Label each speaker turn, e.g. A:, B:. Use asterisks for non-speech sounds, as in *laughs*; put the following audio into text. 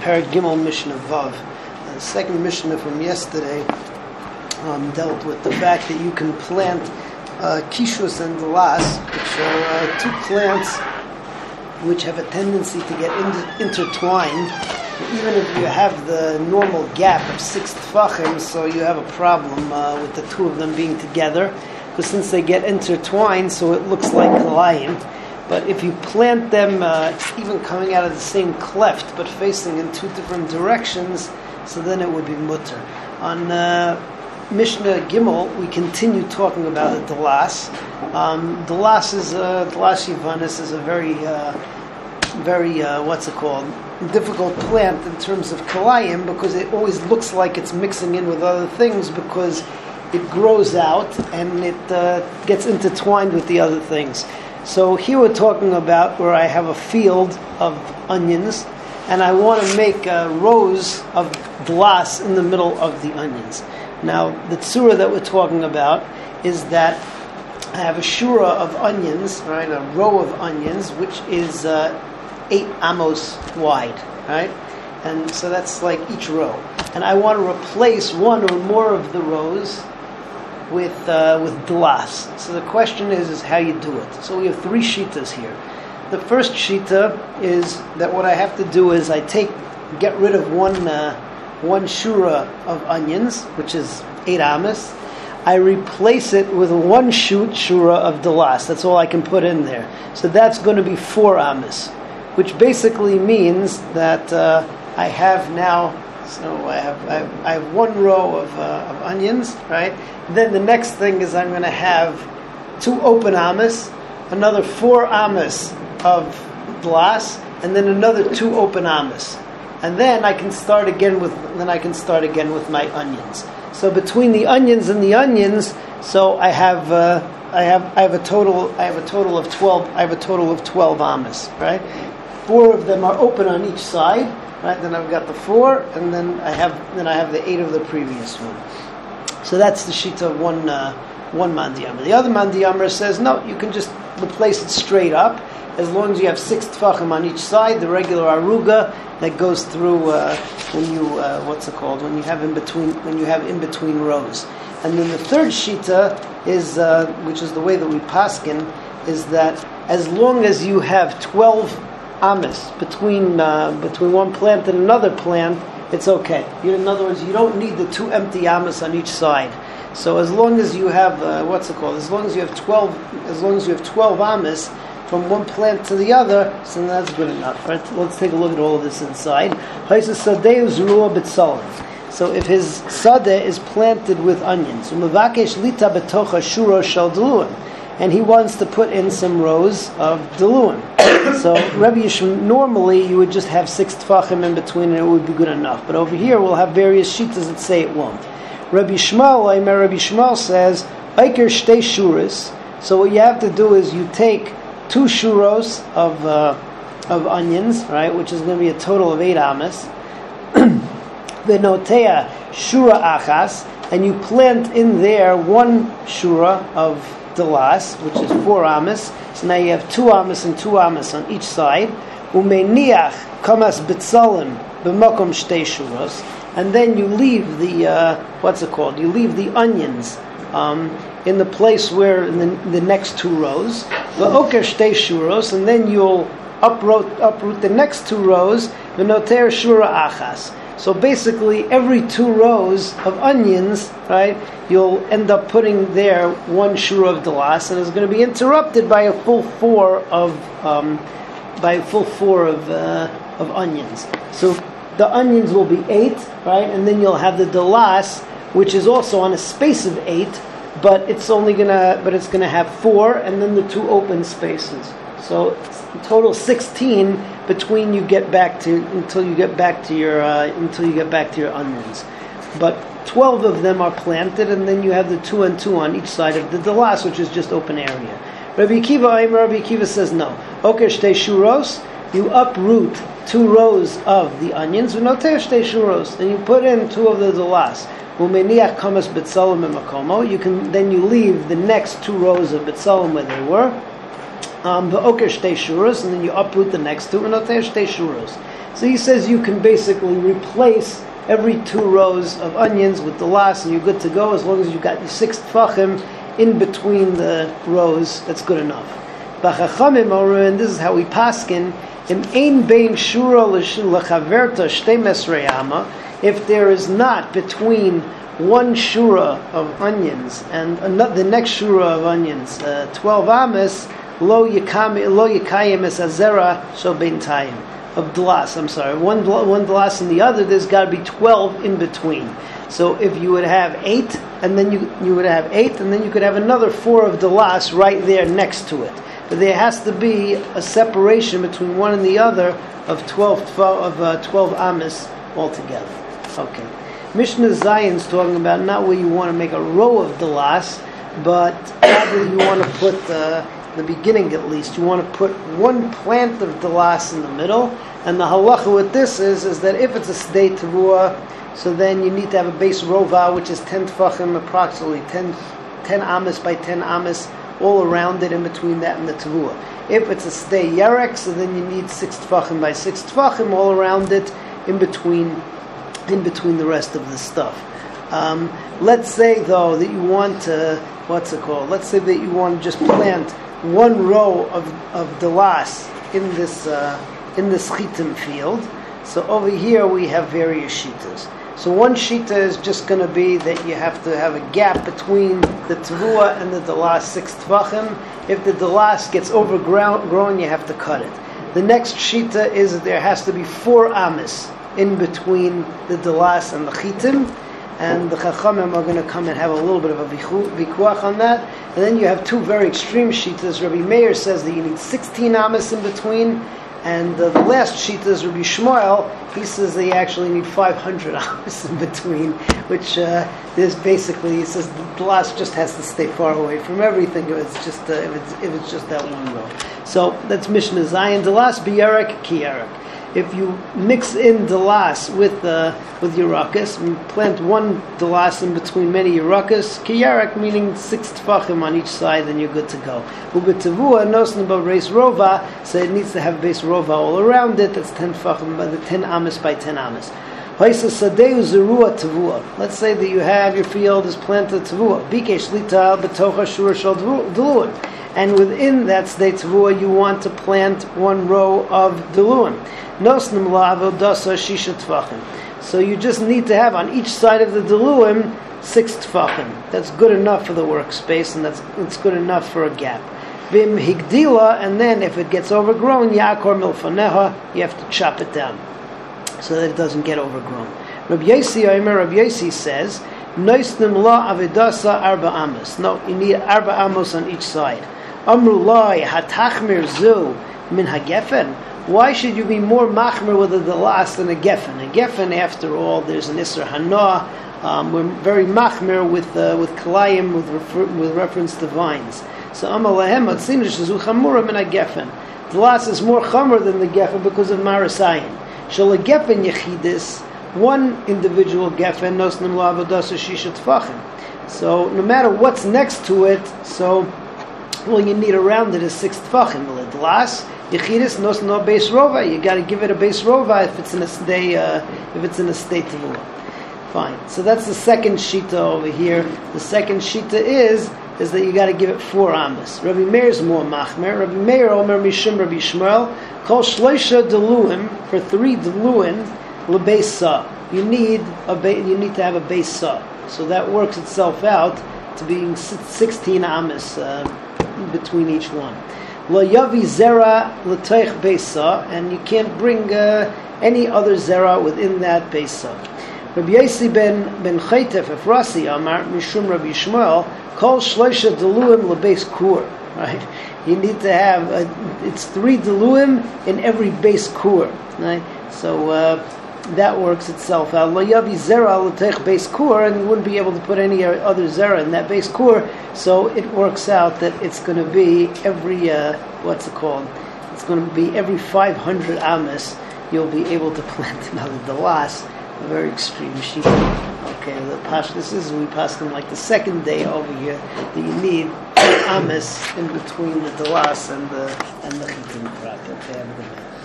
A: Parak Gimel Mishnah Vav. The second Mishnah from yesterday um, dealt with the fact that you can plant uh, kishus and las, which are uh, two plants which have a tendency to get in- intertwined. Even if you have the normal gap of six tfachim, so you have a problem uh, with the two of them being together, because since they get intertwined, so it looks like a kalayim. But if you plant them, uh, even coming out of the same cleft, but facing in two different directions, so then it would be mutter. On uh, Mishnah Gimel, we continue talking about the Dalas. Um, Dalas is a, Dalas Yivanis is a very, uh, very, uh, what's it called? Difficult plant in terms of kalayim because it always looks like it's mixing in with other things because it grows out and it uh, gets intertwined with the other things. So here we're talking about where I have a field of onions and I want to make uh, rows of glass in the middle of the onions. Now, the tsura that we're talking about is that I have a shura of onions, right, a row of onions, which is uh, eight amos wide, right? And so that's like each row. And I want to replace one or more of the rows with uh, with glass. So the question is is how you do it. So we have three shitas here. The first shita is that what I have to do is I take get rid of one uh, one shura of onions, which is eight amas. I replace it with one shoot shura of dalas. That's all I can put in there. So that's going to be four amas, which basically means that uh, I have now so I have, I have, I have one row of, uh, of, onions, right? Then the next thing is I'm going to have two open amas, another four amas of glass, and then another two open amas. And then I can start again with then I can start again with my onions. So between the onions and the onions, so I have uh, I have I have a total I have a total of twelve I have a total of twelve amas, right? Four of them are open on each side, right? Then I've got the four, and then I have then I have the eight of the previous one. So that's the sheet of one uh, one mandiyama. The other mandiyama says no, you can just replace it straight up as long as you have six tfachim on each side. The regular aruga that goes through uh, when you uh, what's it called when you have in between when you have in between rows. And then the third shita is uh, which is the way that we paskin is that as long as you have twelve amis between uh, between one plant and another plant, it's okay. You, in other words, you don't need the two empty amis on each side. So as long as you have uh, what's it called? As long as you have twelve, as long as you have twelve amis from one plant to the other, so that's good enough. Right? Let's take a look at all of this inside. So if his sadeh is planted with onions, and he wants to put in some rows of deluan. *coughs* so Rabbi Yishmael, normally you would just have six tfachim in between and it would be good enough. But over here we'll have various shitas that say it won't. Rabbi Yishmael, Rabbi Yishmael says, Eiker shtei shuras. So what you have to do is you take two shuros of uh, of onions, right, which is going to be a total of eight amas. *coughs* Venotea shura achas, and you plant in there one shura of delas, which is four amas. So now you have two amas and two amas on each side. Umeniach kamas bitzalim b'makom shtei and then you leave the uh, what's it called? You leave the onions. Um, in the place where in the, the next two rows, the shtei shuros, and then you'll uproot, uproot the next two rows, the noter shura achas. So basically, every two rows of onions, right, you'll end up putting there one shura of delas, and it's going to be interrupted by a full four of um, by a full four of uh, of onions. So the onions will be eight, right, and then you'll have the delas, which is also on a space of eight, but it's only gonna, but it's gonna have four, and then the two open spaces. So total sixteen between you get back to until you get back to your uh, until you get back to your onions. But twelve of them are planted, and then you have the two and two on each side of the delas, which is just open area. Rabbi Kiva, Rabbi Kiva says no. Okay, shtei shuros. You uproot two rows of the onions, v'noter shtei shuros, and you put in two of the delas. Umeniach kamas betzalim makomo. You can then you leave the next two rows of betzalim where they were. Um, shuros, and then you uproot the next two and shuros. So he says you can basically replace every two rows of onions with the last, and you're good to go as long as you've got your six tfachim in between the rows. That's good enough. B'chachamim and this is how we paskin. If there is not between one shura of onions and another, the next shura of onions, uh, twelve amas, lo yikam lo yikayim es azera so bintayim of dlas. I'm sorry, one one dlas and the other. There's got to be twelve in between. So if you would have eight, and then you you would have eight, and then you could have another four of dlas right there next to it. But there has to be a separation between one and the other of twelve of uh, twelve amas altogether. Okay. Mishnah Zayin's talking about not where you want to make a row of dalas, but rather you want to put the, the beginning at least. You want to put one plant of dalas in the middle, and the halacha with this is is that if it's a state tavua, so then you need to have a base rova, which is ten tfachim, approximately 10, 10 amas by ten amas, all around it in between that and the tavua. If it's a stay yerek, so then you need six tfachim by six tfachim all around it in between in between the rest of the stuff. Um, let's say though that you want to, what's it called? Let's say that you want to just plant one row of of dalas in this uh, in this chitim field. So over here we have various shitas. So one shita is just going to be that you have to have a gap between the tavua and the dalas six tvachim. If the dalas gets overgrown, you have to cut it. The next shita is that there has to be four amis in between the Delas and the Chitim, and the Chachamim are going to come and have a little bit of a vikuach on that. And then you have two very extreme shitas. Rabbi Meir says that you need 16 amas in between, and the last shitas, Rabbi Shmuel, he says they actually need 500 *laughs* amas in between, which uh, is basically, he says the last just has to stay far away from everything if it's just, uh, if, it's, if it's just that one row. So that's Mishnah Zayin. The last Biyarek, Kiyarek if you mix in delas with uh, with Yerakas, and plant one delas in between many Yerakas, kiyarak meaning six tefachim on each side, then you're good to go. Ubetavua, nosin about base rova, so it needs to have base rova all around it. That's ten tefachim by the ten amas by ten amas. Let's say that you have your field is planted tavua. Bikesh lita betocha shur shal and within that state tavua, you want to plant one row of deluim. Nosnim la'avodasa shisha tfachim. So you just need to have on each side of the deluim six tfachim. That's good enough for the workspace, and that's it's good enough for a gap. Vim higdila, and then if it gets overgrown, yakor milfaneha, you have to chop it down so that it doesn't get overgrown. Rabbi Yossi, Omer Rabbi Yossi says, Noisnim la avidasa arba amos. No, you need arba amos on each side. Amru loy hatachmir zu min hagefen. Why should you be more machmer with a delas than a gefen? A gefen, after all, there's an isra hanoah. Um, we're very machmer with uh, with kalayim with, refer- with reference to vines. So amalahem atzinish zu chamura min a gefen. Delas is more chamer than the gefen because of marasayin. Shall a gefen yechidis one individual gefen nosnim lo avodas shisha tfachim. So no matter what's next to it, so well, you need around it is six tefachim. The glass yichidis nos no base rova. You got to give it a base rova if it's in a state uh, if it's in a state tefillah. Fine. So that's the second shita over here. The second shita is is that you got to give it four amas. Rabbi Meir is more machmer. Rabbi Meir Omer Mishim Rabbi Shmuel call shloisha deluim for three deluim lebesa. You need a ba- you need to have a base sa. So that works itself out to being sixteen amas. Uh, between each one. Lo yavi zera l'teich besa, and you can't bring uh, any other zera within that besa. Rabbi Yossi ben ben Chaytef Efrasi Amar Mishum Rabbi Shmuel Kol Shloisha Deluim LeBeis Kur. *laughs* Right, you need to have uh, it's three Deluim in every base kur. Right, so. Uh, that works itself out. Lo yavi zera l'tech base kur, and you wouldn't be able to put any other zera in that base core. So it works out that it's going to be every uh, what's it called? It's going to be every 500 amas. You'll be able to *laughs* plant another dalas, a very extreme sheep. Okay, the pash. This is we pass them like the second day over here that you need amas in between the dalas and the and the Okay, a good night.